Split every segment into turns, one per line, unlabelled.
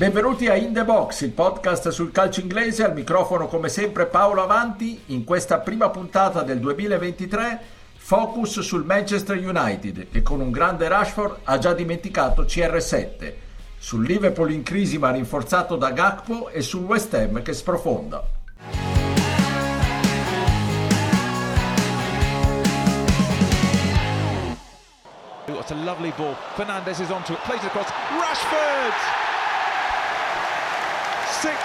Benvenuti a In The Box, il podcast sul calcio inglese, al microfono come sempre Paolo Avanti, in questa prima puntata del 2023 focus sul Manchester United che con un grande Rashford ha già dimenticato CR7, sul Liverpool in crisi ma rinforzato da Gakpo e sul West Ham che sprofonda.
What a lovely ball. Fernandez is onto it, plays across. Rashford! Six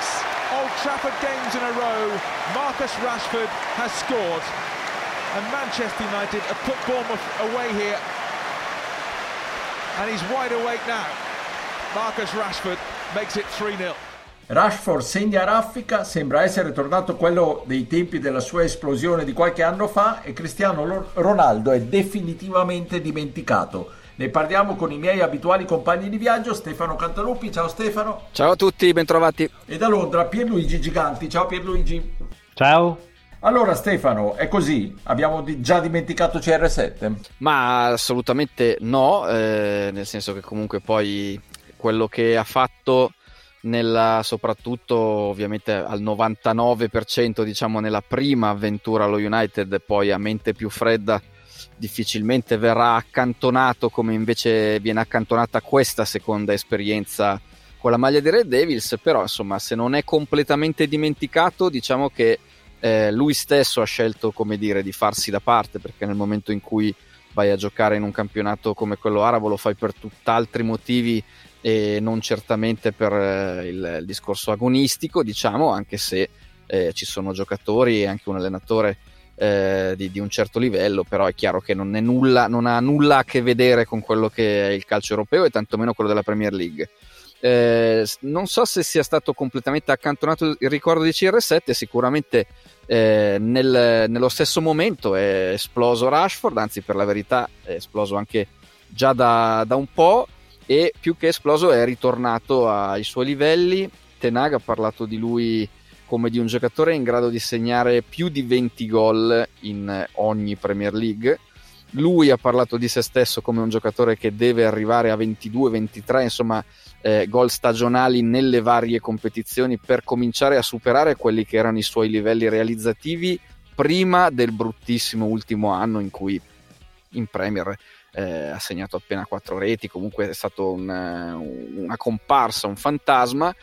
Old Trafford games in a row, Marcus Rashford has scored. And Manchester United have put Bournemouth away here. And he's wide awake now. Marcus Rashford makes it 3-0.
Rashford segna raffica, sembra essere tornato quello dei tempi della sua esplosione di qualche anno fa e Cristiano Ronaldo è definitivamente dimenticato. Ne parliamo con i miei abituali compagni di viaggio, Stefano Cantaluppi. Ciao Stefano.
Ciao a tutti, bentrovati.
E da Londra Pierluigi Giganti. Ciao Pierluigi.
Ciao.
Allora Stefano, è così? Abbiamo di- già dimenticato CR7?
Ma assolutamente no, eh, nel senso che comunque poi quello che ha fatto nella, soprattutto ovviamente al 99% diciamo nella prima avventura allo United poi a mente più fredda difficilmente verrà accantonato come invece viene accantonata questa seconda esperienza con la maglia dei Red Devils, però insomma se non è completamente dimenticato diciamo che eh, lui stesso ha scelto come dire di farsi da parte perché nel momento in cui vai a giocare in un campionato come quello arabo lo fai per tutt'altri motivi e non certamente per eh, il, il, discorso agonistico diciamo anche se eh, ci sono giocatori e anche un allenatore eh, di, di, un certo livello, però è chiaro che non, nulla, non, ha nulla a che vedere con quello che è il calcio europeo e tantomeno quello della Premier League. Eh, non so se sia stato completamente accantonato il ricordo di CR7, sicuramente eh, nel, nello stesso momento è esploso Rashford, anzi per la verità è esploso anche già da, da un po' e più che esploso è ritornato ai suoi livelli. Tenag ha parlato di lui come di un giocatore in grado di segnare più di 20 gol in ogni Premier League. Lui ha parlato di se stesso come un giocatore che deve arrivare a 22-23, insomma, eh, gol stagionali nelle varie competizioni per cominciare a superare quelli che erano i suoi livelli realizzativi prima del bruttissimo ultimo anno in cui in Premier eh, ha segnato appena 4 reti, comunque è stato un, una comparsa, un fantasma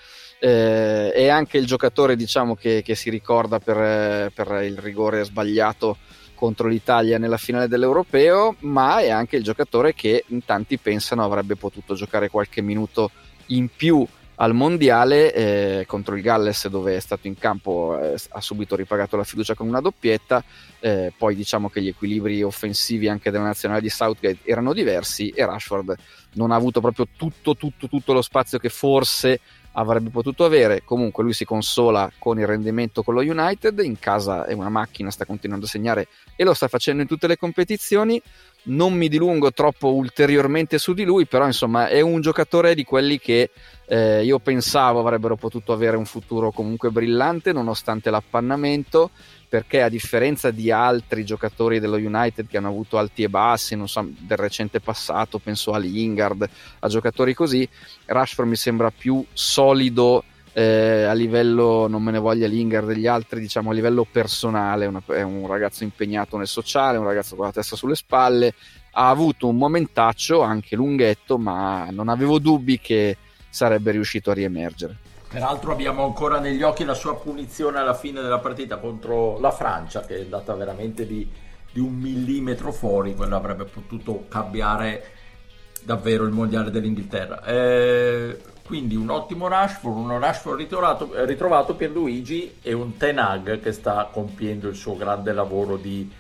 eh, è anche il giocatore diciamo, che, che si ricorda per, per, il rigore sbagliato contro l'Italia nella finale dell'Europeo, ma è anche il giocatore che in tanti pensano avrebbe potuto giocare qualche minuto in più al mondiale eh, contro il Galles dove è stato in campo eh, ha subito ripagato la fiducia con una doppietta eh, poi diciamo che gli equilibri offensivi anche della nazionale di Southgate erano diversi e Rashford non ha avuto proprio tutto tutto tutto lo spazio che forse avrebbe potuto avere. Comunque lui si consola con il rendimento con lo United, in casa è una macchina, sta continuando a segnare e lo sta facendo in tutte le competizioni. Non mi dilungo troppo ulteriormente su di lui, però insomma è un giocatore di quelli che eh, io pensavo avrebbero potuto avere un futuro comunque brillante nonostante l'appannamento perché a differenza di altri giocatori dello United che hanno avuto alti e bassi, so, del recente passato, penso a Lingard, a giocatori così, Rashford mi sembra più solido eh, a livello, non me ne voglia Lingard degli altri, diciamo a livello personale, una, è un ragazzo impegnato nel sociale, un ragazzo con la testa sulle spalle, ha avuto un momentaccio anche lunghetto, ma non avevo dubbi che sarebbe riuscito a riemergere.
Peraltro abbiamo ancora negli occhi la sua punizione alla fine della partita contro la Francia, che è andata veramente di, di un millimetro fuori, quello avrebbe potuto cambiare davvero il mondiale dell'Inghilterra. Eh, quindi un ottimo Rashford, un Rashford ritrovato, ritrovato per Luigi e un Tenag che sta compiendo il suo grande lavoro di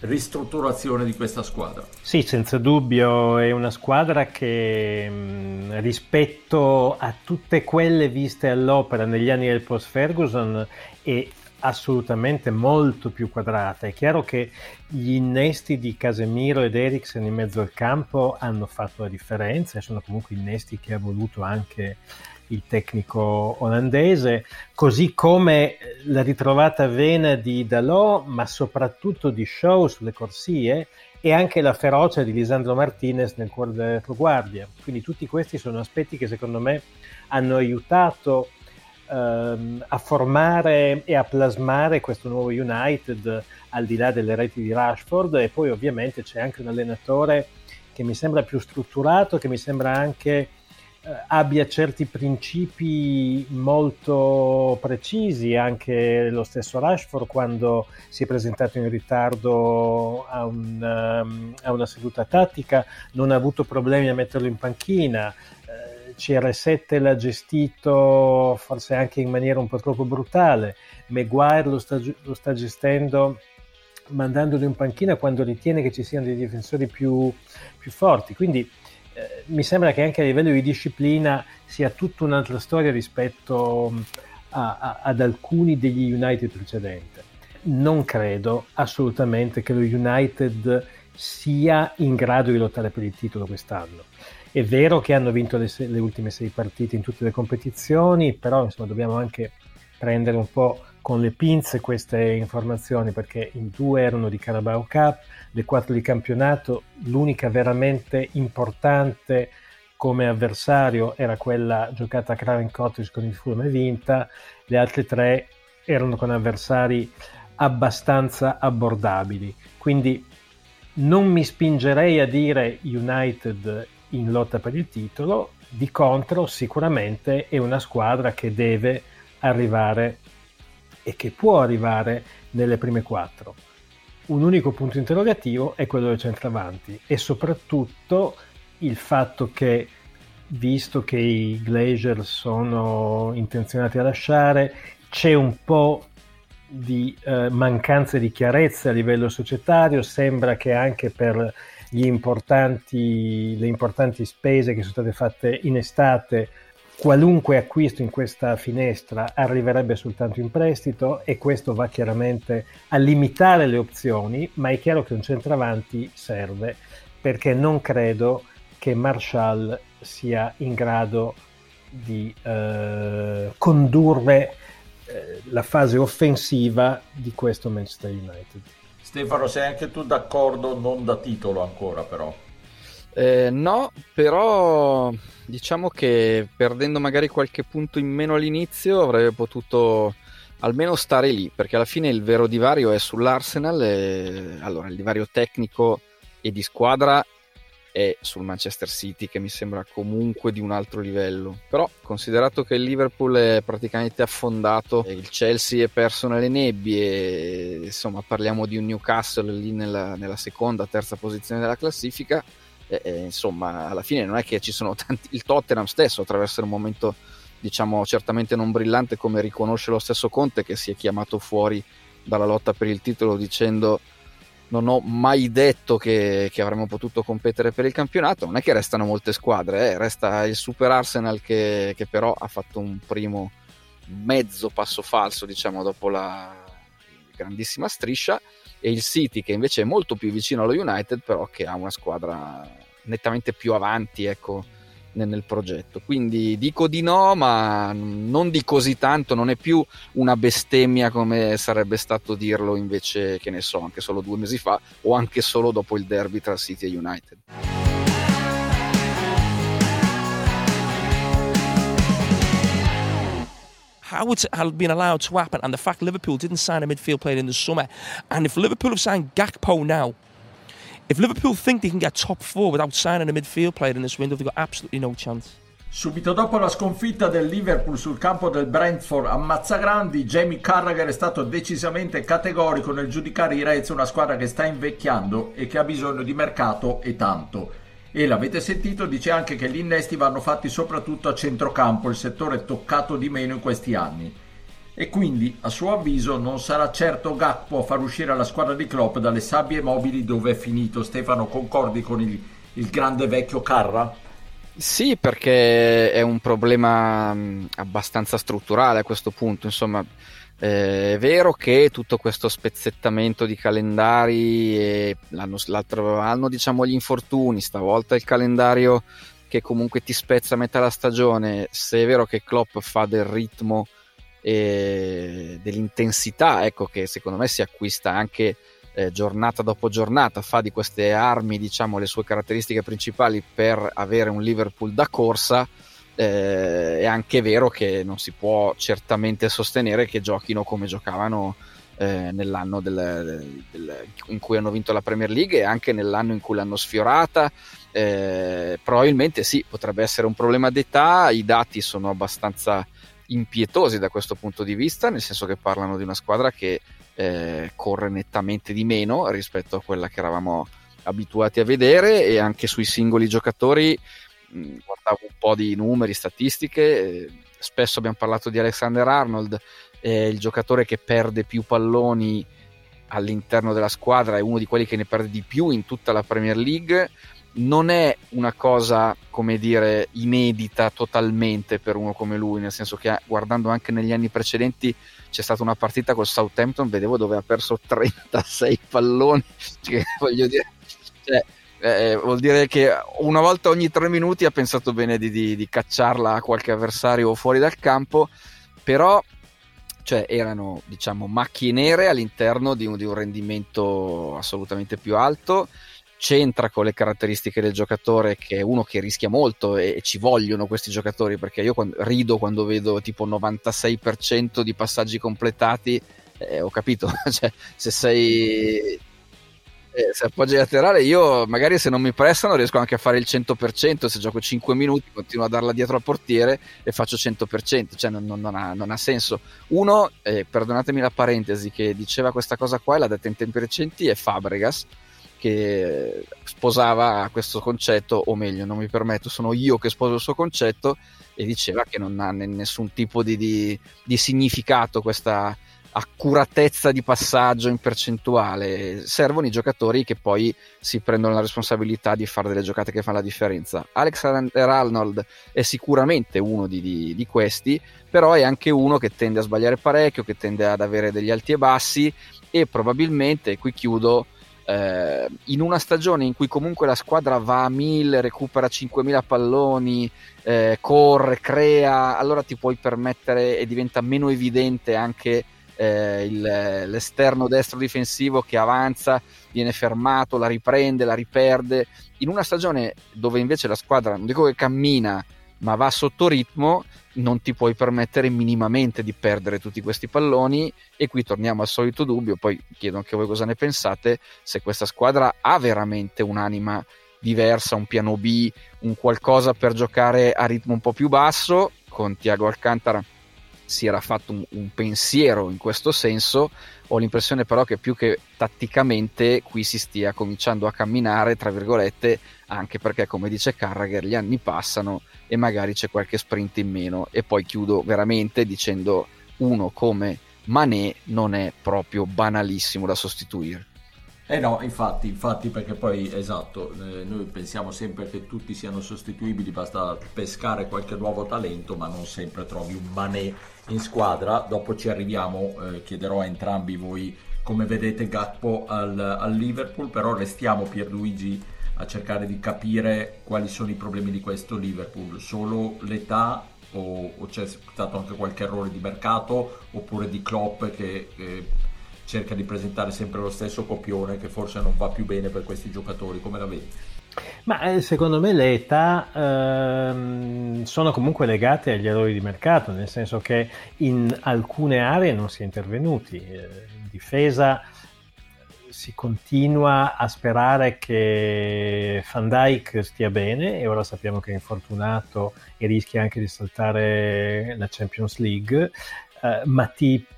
ristrutturazione di questa squadra.
Sì, senza dubbio è una squadra che mh, rispetto a tutte quelle viste all'opera negli anni del post Ferguson è assolutamente molto più quadrata. È chiaro che gli innesti di Casemiro ed Eriksen in mezzo al campo hanno fatto la differenza e sono comunque innesti che ha voluto anche il tecnico olandese, così come la ritrovata vena di Dalò, ma soprattutto di Show sulle corsie e anche la ferocia di Lisandro Martinez nel cuore della retroguardia. Quindi tutti questi sono aspetti che secondo me hanno aiutato ehm, a formare e a plasmare questo nuovo United al di là delle reti di Rashford e poi ovviamente c'è anche un allenatore che mi sembra più strutturato, che mi sembra anche eh, abbia certi principi molto precisi, anche lo stesso Rashford quando si è presentato in ritardo a, un, um, a una seduta tattica non ha avuto problemi a metterlo in panchina. Eh, CR7 l'ha gestito forse anche in maniera un po' troppo brutale, Maguire lo sta, lo sta gestendo mandandolo in panchina quando ritiene che ci siano dei difensori più, più forti. Quindi eh, mi sembra che anche a livello di disciplina sia tutta un'altra storia rispetto mm, a, a, ad alcuni degli United precedenti. Non credo assolutamente che lo United sia in grado di lottare per il titolo quest'anno. È vero che hanno vinto le, le ultime sei partite in tutte le competizioni, però insomma, dobbiamo anche prendere un po' con le pinze queste informazioni perché in due erano di Carabao Cup, le quattro di campionato, l'unica veramente importante come avversario era quella giocata a Craven Cottage con il Fulham e vinta, le altre tre erano con avversari abbastanza abbordabili. Quindi non mi spingerei a dire United in lotta per il titolo, di contro sicuramente è una squadra che deve arrivare e che può arrivare nelle prime quattro. Un unico punto interrogativo è quello del centravanti e soprattutto il fatto che, visto che i Glacier sono intenzionati a lasciare, c'è un po' di eh, mancanza di chiarezza a livello societario, sembra che anche per importanti, le importanti spese che sono state fatte in estate qualunque acquisto in questa finestra arriverebbe soltanto in prestito e questo va chiaramente a limitare le opzioni, ma è chiaro che un centravanti serve perché non credo che Marshall sia in grado di eh, condurre eh, la fase offensiva di questo Manchester United.
Stefano, sei anche tu d'accordo, non da titolo ancora però?
Eh, no, però diciamo che perdendo magari qualche punto in meno all'inizio avrebbe potuto almeno stare lì, perché alla fine il vero divario è sull'Arsenal. E... Allora, il divario tecnico e di squadra è sul Manchester City, che mi sembra comunque di un altro livello. Però, considerato che il Liverpool è praticamente affondato, il Chelsea è perso nelle nebbie, e, insomma, parliamo di un Newcastle lì nella, nella seconda, terza posizione della classifica eh, insomma, alla fine non è che ci sono tanti. Il Tottenham stesso attraversa un momento, diciamo, certamente non brillante, come riconosce lo stesso Conte, che si è chiamato fuori dalla lotta per il titolo dicendo non ho mai detto che, che, avremmo potuto competere per il campionato. Non è che restano molte squadre, eh. resta il Super Arsenal che, che, però ha fatto un primo mezzo passo falso, diciamo, dopo la grandissima striscia e il City che invece è molto più vicino allo United però che ha una squadra nettamente più avanti ecco, nel, progetto. Quindi dico di no ma non di così tanto non è più una bestemmia come sarebbe stato dirlo invece che ne so anche solo due mesi fa o anche solo dopo il derby tra City e United.
How it's been allowed to happen, and the fact Liverpool didn't sign a midfield player in the summer, and if Liverpool have signed Gakpo now, if Liverpool think they can get top four without signing a midfield player in this window, they've got absolutely no chance.
Subito dopo la sconfitta del Liverpool sul campo del Brentford a Mazzagrandi, Jamie Carragher è stato decisamente categorico nel giudicare i Reds una squadra che sta invecchiando e che ha bisogno di mercato e tanto e l'avete sentito dice anche che gli innesti vanno fatti soprattutto a centrocampo, il settore toccato di meno in questi anni. E quindi, a suo avviso, non sarà certo Gakpo a far uscire la squadra di Klopp dalle sabbie mobili dove è finito. Stefano, concordi con il, il grande vecchio Carra?
Sì, perché è un problema abbastanza strutturale a questo punto. Insomma, Eh, è vero che tutto questo spezzettamento di calendari, e l'altro anno diciamo gli infortuni, stavolta il calendario che comunque ti spezza a metà la stagione, se è vero che Klopp fa del ritmo e dell'intensità, ecco che secondo me si acquista anche eh, giornata dopo giornata, fa di queste armi diciamo le sue caratteristiche principali per avere un Liverpool da corsa, eh, è anche vero che non si può certamente sostenere che giochino come giocavano eh, nell'anno del, del, in cui hanno vinto la Premier League e anche nell'anno in cui l'hanno sfiorata. Eh, probabilmente sì, potrebbe essere un problema d'età, i dati sono abbastanza impietosi da questo punto di vista, nel senso che parlano di una squadra che eh, corre nettamente di meno rispetto a quella che eravamo abituati a vedere e anche sui singoli giocatori mh, guardavo un po' di numeri, statistiche, eh, spesso abbiamo parlato di Alexander Arnold, eh, il giocatore che perde più palloni all'interno della squadra è uno di quelli che ne perde di più in tutta la Premier League non è una cosa, come dire, inedita totalmente per uno come lui, nel senso che guardando anche negli anni precedenti c'è stata una partita col Southampton, vedevo dove ha perso 36 palloni, cioè, voglio dire, cioè, eh, vuol dire che una volta ogni tre minuti ha pensato bene di, di, di cacciarla a qualche avversario fuori dal campo, però cioè erano diciamo macchie nere all'interno di un, di un rendimento assolutamente più alto c'entra con le caratteristiche del giocatore che è uno che rischia molto e, e ci vogliono questi giocatori perché io quando, rido quando vedo tipo 96% di passaggi completati eh, ho capito cioè, se sei eh, se appoggi laterale io magari se non mi prestano riesco anche a fare il 100% se gioco 5 minuti continuo a darla dietro al portiere e faccio 100% cioè non, non, non, ha, non ha, senso. Uno eh, perdonatemi la parentesi che diceva questa cosa qua e l'ha detta in tempi recenti è Fabregas che sposava questo concetto, o meglio, non mi permetto, sono io che sposo il suo concetto, e diceva che non ha nessun tipo di, di, di significato questa accuratezza di passaggio in percentuale. Servono i giocatori che poi si prendono la responsabilità di fare delle giocate che fanno la differenza. Alexander Arnold è sicuramente uno di, di, di, questi, però è anche uno che tende a sbagliare parecchio, che tende ad avere degli alti e bassi e probabilmente, qui chiudo, eh, in una stagione in cui comunque la squadra va a 1000, recupera 5000 palloni, eh, corre, crea, allora ti puoi permettere e diventa meno evidente anche eh, il, l'esterno destro difensivo che avanza, viene fermato, la riprende, la riperde. In una stagione dove invece la squadra, non dico che cammina, ma va sotto ritmo, non ti puoi permettere minimamente di perdere tutti questi palloni. E qui torniamo al solito dubbio, poi chiedo anche voi cosa ne pensate, se questa squadra ha veramente un'anima diversa, un piano B, un qualcosa per giocare a ritmo un po' più basso, con Tiago Alcantara si era fatto un, un, pensiero in questo senso. Ho l'impressione però che più che tatticamente qui si stia cominciando a camminare, tra virgolette, anche perché come dice Carragher gli anni passano e magari c'è qualche sprint in meno. E poi chiudo veramente dicendo uno come Mané non è proprio banalissimo da sostituire.
Eh no, infatti, infatti perché poi esatto, eh, noi pensiamo sempre che tutti siano sostituibili, basta pescare qualche nuovo talento, ma non sempre trovi un Mané in squadra. Dopo ci arriviamo, eh, chiederò a entrambi voi come vedete Gatpo al, al Liverpool, però restiamo Pierluigi a cercare di capire quali sono i problemi di questo Liverpool, solo l'età o, o c'è stato anche qualche errore di mercato oppure di Klopp che... Eh, cerca di presentare sempre lo stesso copione che forse non va più bene per questi giocatori, come la vedi?
Ma eh, secondo me le età ehm, sono comunque legate agli errori di mercato, nel senso che in alcune aree non si è intervenuti. Eh, in difesa si continua a sperare che Van Dyke stia bene e ora sappiamo che è infortunato e rischia anche di saltare la Champions League uh, Matip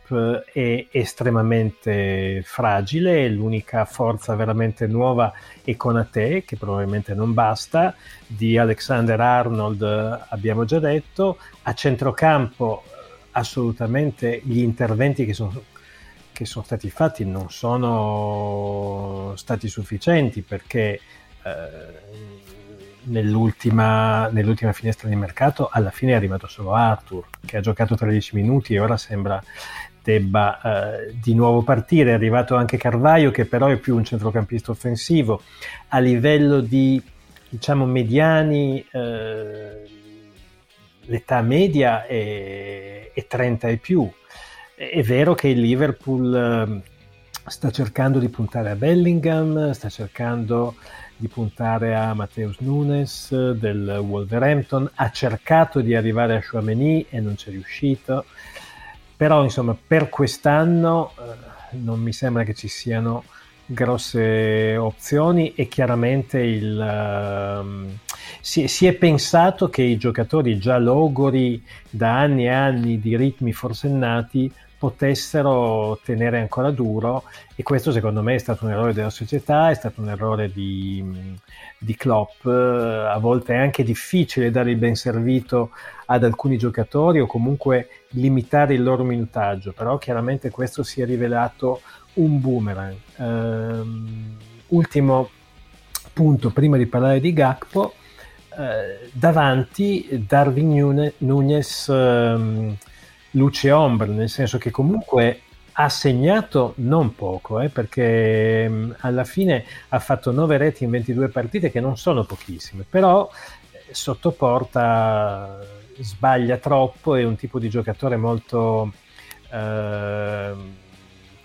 è estremamente fragile, l'unica forza veramente nuova è Conate, che probabilmente non basta, di Alexander Arnold abbiamo già detto, a centrocampo assolutamente gli interventi che sono, che sono stati fatti non sono stati sufficienti perché eh, nell'ultima, nell'ultima, finestra di mercato alla fine è arrivato solo Arthur che ha giocato 13 minuti e ora sembra debba eh, di nuovo partire. È arrivato anche Carvaio, che però è più un centrocampista offensivo. A livello di, diciamo, mediani, eh, l'età media è, è, 30 e più. È vero che il Liverpool eh, sta cercando di puntare a Bellingham, sta cercando di puntare a Matteus Nunes del Wolverhampton, ha cercato di arrivare a Chouameni e non c'è riuscito, però insomma per quest'anno eh, non mi sembra che ci siano grosse opzioni e chiaramente il, uh, si, si, è pensato che i giocatori già logori da anni e anni di ritmi forsennati potessero tenere ancora duro e questo secondo me è stato un errore della società, è stato un errore di, di Klopp, a volte è anche difficile dare il ben servito ad alcuni giocatori o comunque limitare il loro minutaggio, però chiaramente questo si è rivelato un boomerang. Um, ultimo punto prima di parlare di Gakpo, uh, davanti Darwin Nunes... Um, luce e ombra, nel senso che comunque ha segnato non poco, eh, perché mm, alla fine ha fatto 9 reti in 22 partite che non sono pochissime, però eh, sotto porta sbaglia troppo, è un tipo di giocatore molto eh,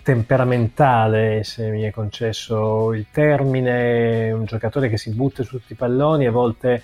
temperamentale, se mi è concesso il termine, un giocatore che si butta su tutti i palloni, a volte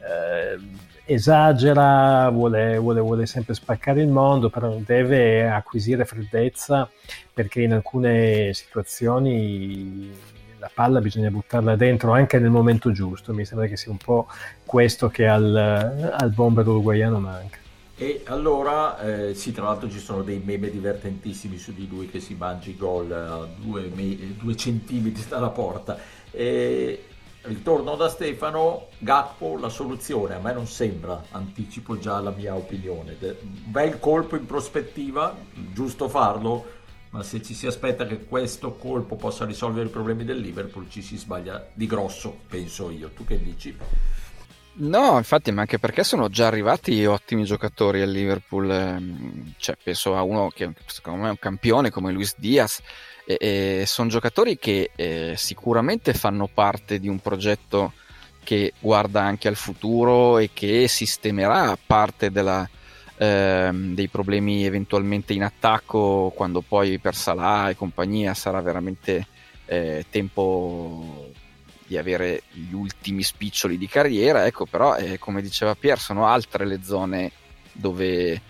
eh, esagera, vuole, vuole, vuole, sempre spaccare il mondo, però deve acquisire freddezza perché in alcune situazioni la palla bisogna buttarla dentro anche nel momento giusto. Mi sembra che sia un po' questo che al, al bomber uruguaiano manca.
E allora, eh, sì, tra l'altro ci sono dei meme divertentissimi su di lui che si mangia i gol a due, me- due centimetri dalla porta. E Ritorno da Stefano, Gakpo la soluzione, a me non sembra, anticipo già la mia opinione. Bel colpo in prospettiva, giusto farlo, ma se ci si aspetta che questo colpo possa risolvere i problemi del Liverpool ci si sbaglia di grosso, penso io. Tu che dici?
No, infatti, ma anche perché sono già arrivati ottimi giocatori al Liverpool. Ehm, cioè, penso a uno che secondo me è un campione come Luis Diaz e, e sono giocatori che eh, sicuramente fanno parte di un progetto che guarda anche al futuro e che sistemerà parte della, ehm, dei problemi eventualmente in attacco quando poi per Salah e compagnia sarà veramente eh, tempo di avere gli ultimi spiccioli di carriera. Ecco però eh, come diceva Pier sono altre le zone dove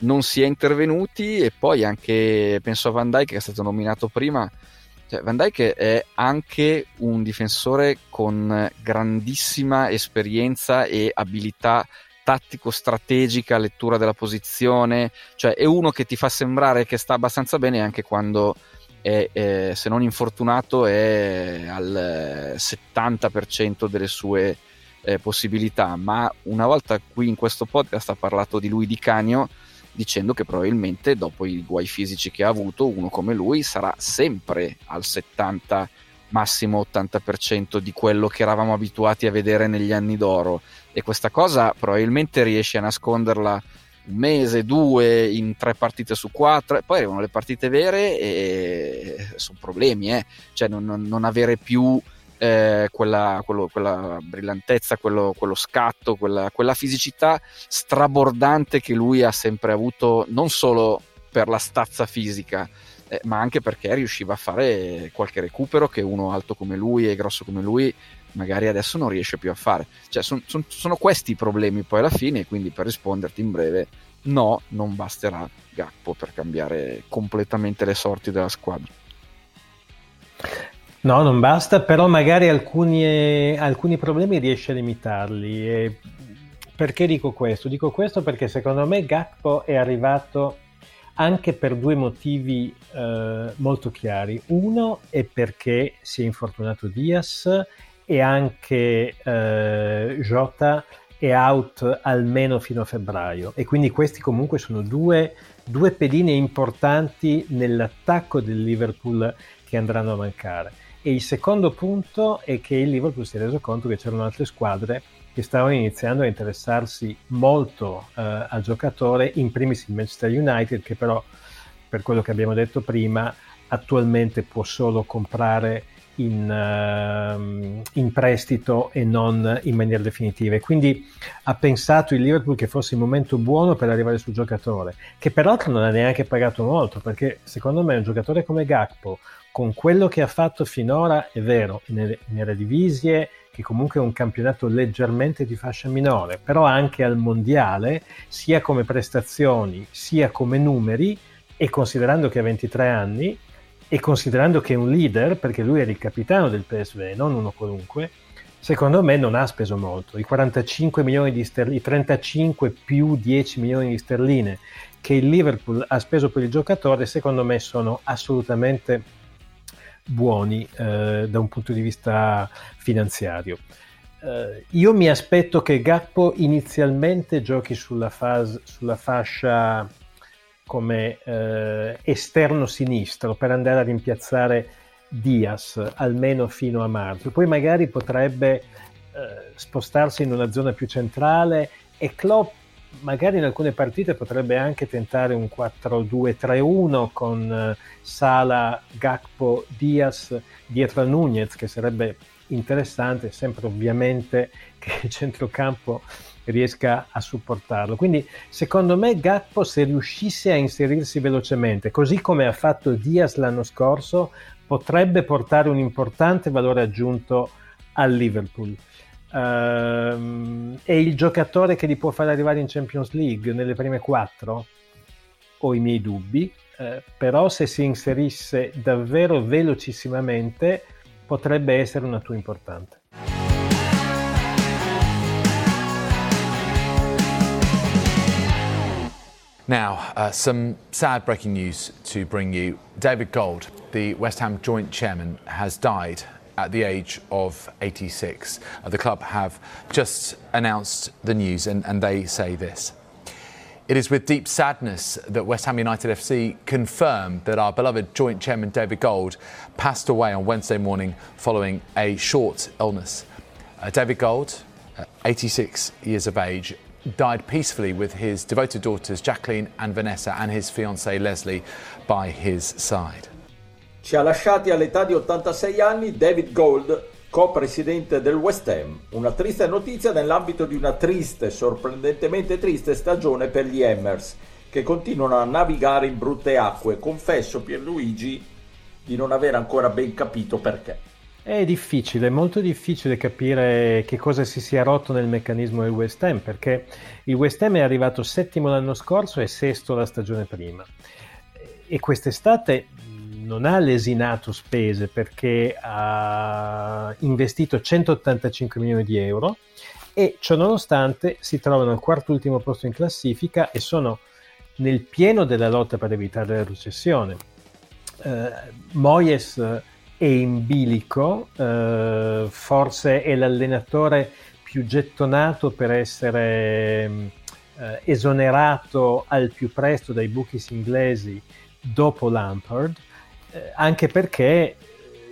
non si è intervenuti e poi anche penso a Van Dyke che è stato nominato prima. Cioè, Van Dyke è anche un difensore con grandissima esperienza e abilità tattico-strategica, lettura della posizione, cioè è uno che ti fa sembrare che sta abbastanza bene anche quando è, è, se non infortunato è al 70% delle sue eh, possibilità, ma una volta qui in questo podcast ha parlato di lui di Canio, dicendo che probabilmente dopo i guai fisici che ha avuto, uno come lui sarà sempre al 70 massimo 80% di quello che eravamo abituati a vedere negli anni d'oro e questa cosa probabilmente riesce a nasconderla un mese, due, in tre partite su quattro, poi arrivano le partite vere e sono problemi, eh? cioè non, non avere più eh, quella, quello, quella, brillantezza, quello, quello scatto, quella, quella, fisicità strabordante che lui ha sempre avuto, non solo per la stazza fisica, eh, ma anche perché riusciva a fare qualche recupero che uno alto come lui e grosso come lui magari adesso non riesce più a fare. Cioè, son, son, sono questi i problemi poi alla fine, quindi per risponderti in breve, no, non basterà Gappo per cambiare completamente le sorti della squadra.
No, non basta, però magari alcuni, alcuni problemi riesce a limitarli. E perché dico questo? Dico questo perché secondo me Gakpo è arrivato anche per due motivi eh, molto chiari. Uno è perché si è infortunato Diaz e anche eh, Jota è out almeno fino a febbraio e quindi questi comunque sono due, due pedine importanti nell'attacco del Liverpool che andranno a mancare. E il secondo punto è che il Liverpool si è reso conto che c'erano altre squadre che stavano iniziando a interessarsi molto eh, al giocatore, in primis il Manchester United, che però per quello che abbiamo detto prima, attualmente può solo comprare in, uh, in, prestito e non in maniera definitiva. Quindi ha pensato il Liverpool che fosse il momento buono per arrivare sul giocatore, che peraltro non ha neanche pagato molto, perché secondo me un giocatore come Gakpo, con quello che ha fatto finora, è vero, in, in Eredivisie, che comunque è un campionato leggermente di fascia minore, però anche al mondiale, sia come prestazioni, sia come numeri, e considerando che ha 23 anni, e considerando che è un leader, perché lui era il capitano del PSV, non uno qualunque, secondo me non ha speso molto. I 45 milioni di sterline, i 35 più 10 milioni di sterline che il Liverpool ha speso per il giocatore, secondo me sono assolutamente buoni eh, da un punto di vista finanziario. Eh, io mi aspetto che Gappo inizialmente giochi sulla, fase, sulla fascia come eh, esterno sinistro per andare a rimpiazzare Diaz almeno fino a marzo. Poi magari potrebbe eh, spostarsi in una zona più centrale e Klopp magari in alcune partite potrebbe anche tentare un 4-2-3-1 con eh, Sala, Gakpo, Diaz dietro a Nunez che sarebbe interessante, sempre ovviamente che il centrocampo riesca a supportarlo. Quindi secondo me Gatpo se riuscisse a inserirsi velocemente, così come ha fatto Diaz l'anno scorso, potrebbe portare un importante valore aggiunto al Liverpool. Uh, è il giocatore che li può fare arrivare in Champions League nelle prime quattro? Ho i miei dubbi, uh, però se si inserisse davvero velocissimamente potrebbe essere un atto importante.
Now, uh, some sad breaking news to bring you. David Gold, the West Ham joint chairman, has died at the age of 86. Uh, the club have just announced the news and, and they say this. It is with deep sadness that West Ham United FC confirm that our beloved joint chairman David Gold passed away on Wednesday morning following a short illness. Uh, David Gold, uh, 86 years of age, died peacefully with his devoted daughters Jacqueline and Vanessa and his fiancée Leslie by his side.
Ci ha lasciati all'età di 86 anni David Gold, co-presidente del West Ham. Una triste notizia nell'ambito di una triste, sorprendentemente triste stagione per gli Hammers, che continuano a navigare in brutte acque. Confesso, Pierluigi, di non aver ancora ben capito perché.
È difficile, molto difficile capire che cosa si sia rotto nel meccanismo del West Ham, perché il West Ham è arrivato settimo l'anno scorso e sesto la stagione prima. E quest'estate non ha lesinato spese perché ha investito 185 milioni di euro e ciononostante si trovano al quarto ultimo posto in classifica e sono nel pieno della lotta per evitare la recessione. Uh, Moyes è in bilico, eh, forse è l'allenatore più gettonato per essere eh, esonerato al più presto dai bookies inglesi dopo Lampard, eh, anche perché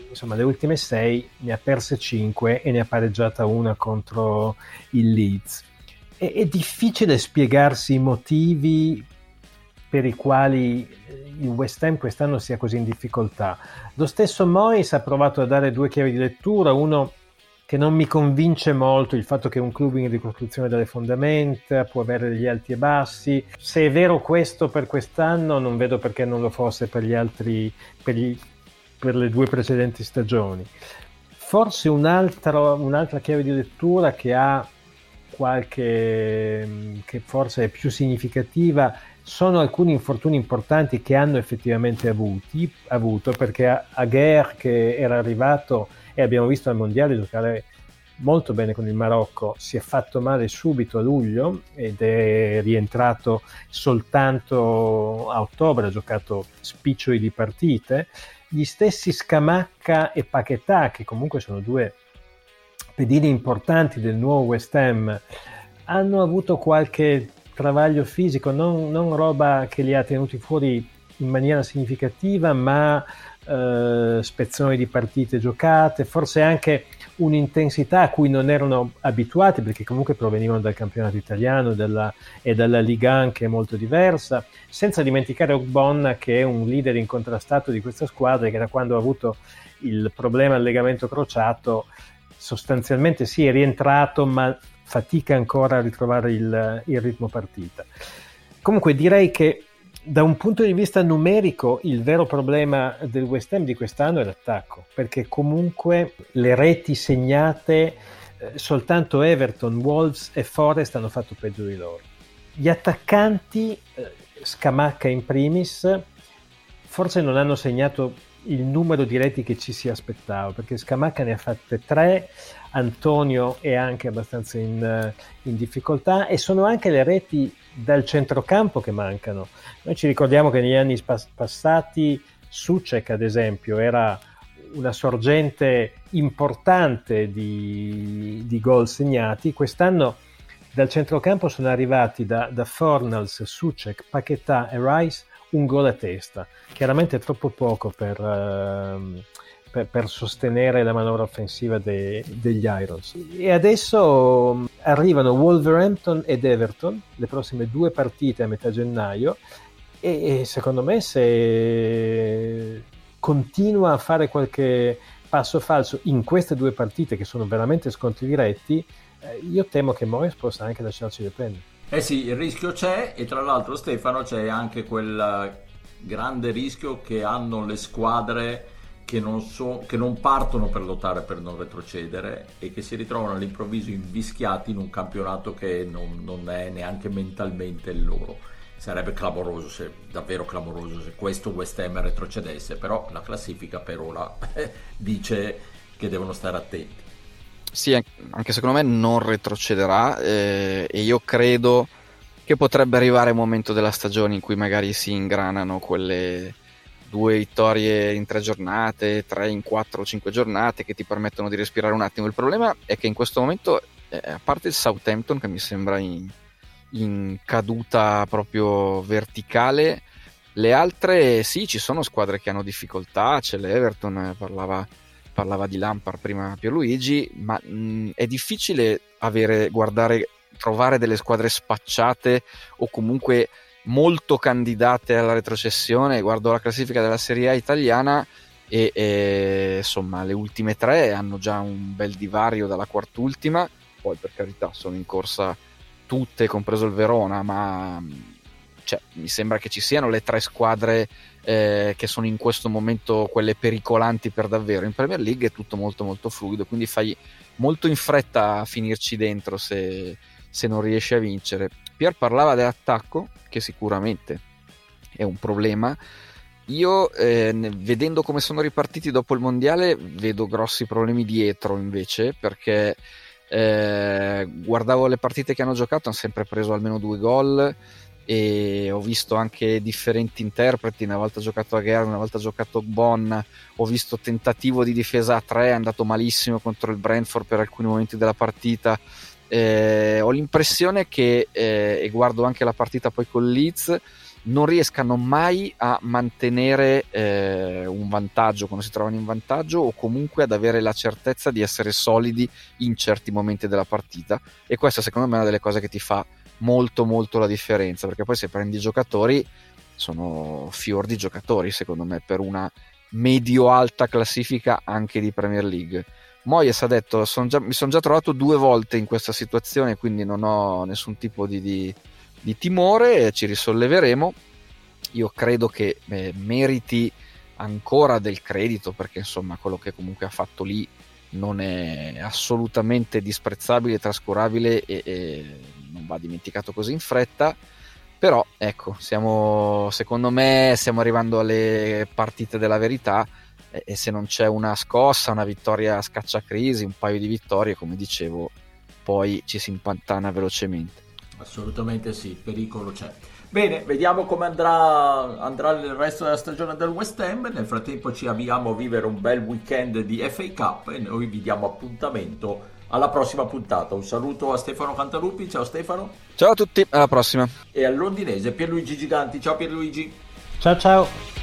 insomma, le ultime sei ne ha perse cinque e ne ha pareggiata una contro il Leeds. È, è difficile spiegarsi i motivi per i quali il West Ham quest'anno sia così in difficoltà. Lo stesso Moyes ha provato a dare due chiavi di lettura, uno che non mi convince molto il fatto che un club in ricostruzione dalle fondamenta può avere degli alti e bassi. Se è vero questo per quest'anno, non vedo perché non lo fosse per gli altri, per, gli, per le due precedenti stagioni. Forse un altro, un'altra chiave di lettura che ha qualche, che forse è più significativa sono alcuni infortuni importanti che hanno effettivamente avuti, avuto perché Aguerre che era arrivato e abbiamo visto al mondiale giocare molto bene con il Marocco. Si è fatto male subito a luglio ed è rientrato soltanto a ottobre ha giocato spiccioli di partite. Gli stessi Scamacca e Paquetà che comunque sono due pedini importanti del nuovo West Ham hanno avuto qualche travaglio fisico, non, non, roba che li ha tenuti fuori in maniera significativa, ma eh, spezzoni di partite giocate, forse anche un'intensità a cui non erano abituati perché comunque provenivano dal campionato italiano della, e dalla Liga anche molto diversa, senza dimenticare Ogbonna che è un leader incontrastato di questa squadra che da quando ha avuto il problema al legamento crociato sostanzialmente sì è rientrato ma fatica ancora a ritrovare il, il ritmo partita. Comunque direi che da un punto di vista numerico il vero problema del West Ham di quest'anno è l'attacco, perché comunque le reti segnate eh, soltanto Everton, Wolves e Forest hanno fatto peggio di loro. Gli attaccanti, eh, Scamacca in primis, forse non hanno segnato il numero di reti che ci si aspettava, perché Scamacca ne ha fatte tre, Antonio è anche abbastanza in, eh, in difficoltà e sono anche le reti dal centrocampo che mancano. Noi ci ricordiamo che negli anni pas- passati Sucek, ad esempio, era una sorgente importante di, di gol segnati. Quest'anno dal centrocampo sono arrivati da, da Fornals, Sucek, Paquetà e Rice un gol a testa. Chiaramente troppo poco per, uh, per, per sostenere la manovra offensiva de, degli Irons. E adesso mm, arrivano Wolverhampton ed Everton, le prossime due partite a metà gennaio, e, e secondo me se continua a fare qualche passo falso in queste due partite che sono veramente scontri diretti, eh, io temo che Morris possa anche lasciarci le penne.
Eh sì, il rischio c'è e tra l'altro Stefano c'è anche quel grande rischio che hanno le squadre che non, so, che non, partono per lottare per non retrocedere e che si ritrovano all'improvviso invischiati in un campionato che non, non è neanche mentalmente il loro. Sarebbe clamoroso, se, davvero clamoroso se questo West Ham retrocedesse, però la classifica per ora dice che devono stare attenti.
Sì, anche secondo me non retrocederà eh, e io credo che potrebbe arrivare un momento della stagione in cui magari si ingranano quelle due vittorie in tre giornate, tre in quattro o cinque giornate che ti permettono di respirare un attimo. Il problema è che in questo momento, eh, a parte il Southampton che mi sembra in, in caduta proprio verticale, le altre sì, ci sono squadre che hanno difficoltà, c'è l'Everton, eh, parlava, parlava di Lampard prima Pierluigi, ma mh, è difficile avere, guardare, trovare delle squadre spacciate o comunque molto candidate alla retrocessione. Guardo la classifica della Serie A italiana e, e, insomma le ultime tre hanno già un bel divario dalla quartultima. Poi per carità sono in corsa tutte, compreso il Verona, ma cioè, mi sembra che ci siano le tre squadre eh, che sono in questo momento quelle pericolanti per davvero. In Premier League è tutto molto molto fluido, quindi fai molto in fretta a finirci dentro se, se non riesci a vincere. Pier parlava dell'attacco, che sicuramente è un problema. Io, eh, vedendo come sono ripartiti dopo il mondiale, vedo grossi problemi dietro invece, perché eh, guardavo le partite che hanno giocato, hanno sempre preso almeno due gol e ho visto anche differenti interpreti, una volta giocato a Guerra, una volta giocato Bon, ho visto tentativo di difesa a tre, è andato malissimo contro il Brentford per alcuni momenti della partita. Eh, ho l'impressione che, eh, e guardo anche la partita poi con Leeds, non riescano mai a mantenere eh, un vantaggio quando si trovano in vantaggio o comunque ad avere la certezza di essere solidi in certi momenti della partita. E questa secondo me è una delle cose che ti fa molto molto la differenza perché poi se prendi i giocatori sono fior di giocatori secondo me per una medio-alta classifica anche di Premier League. Moyes ha detto son già, mi sono già trovato due volte in questa situazione quindi non ho nessun tipo di, di, di timore ci risolleveremo. Io credo che eh, meriti ancora del credito perché insomma quello che comunque ha fatto lì non è assolutamente disprezzabile, trascurabile e, e non va dimenticato così in fretta però ecco siamo, secondo me stiamo arrivando alle partite della verità e, se non c'è una scossa, una vittoria scacciacrisi, un paio di vittorie, come dicevo, poi ci si impantana velocemente.
Assolutamente sì, pericolo c'è. Bene, vediamo come andrà, andrà, il resto della stagione del West Ham. Nel frattempo ci avviamo a vivere un bel weekend di FA Cup e noi vi diamo appuntamento alla prossima puntata. Un saluto a Stefano Cantalupi, ciao Stefano.
Ciao a tutti, alla prossima.
E al londinese Pierluigi Giganti, ciao Pierluigi.
Ciao ciao.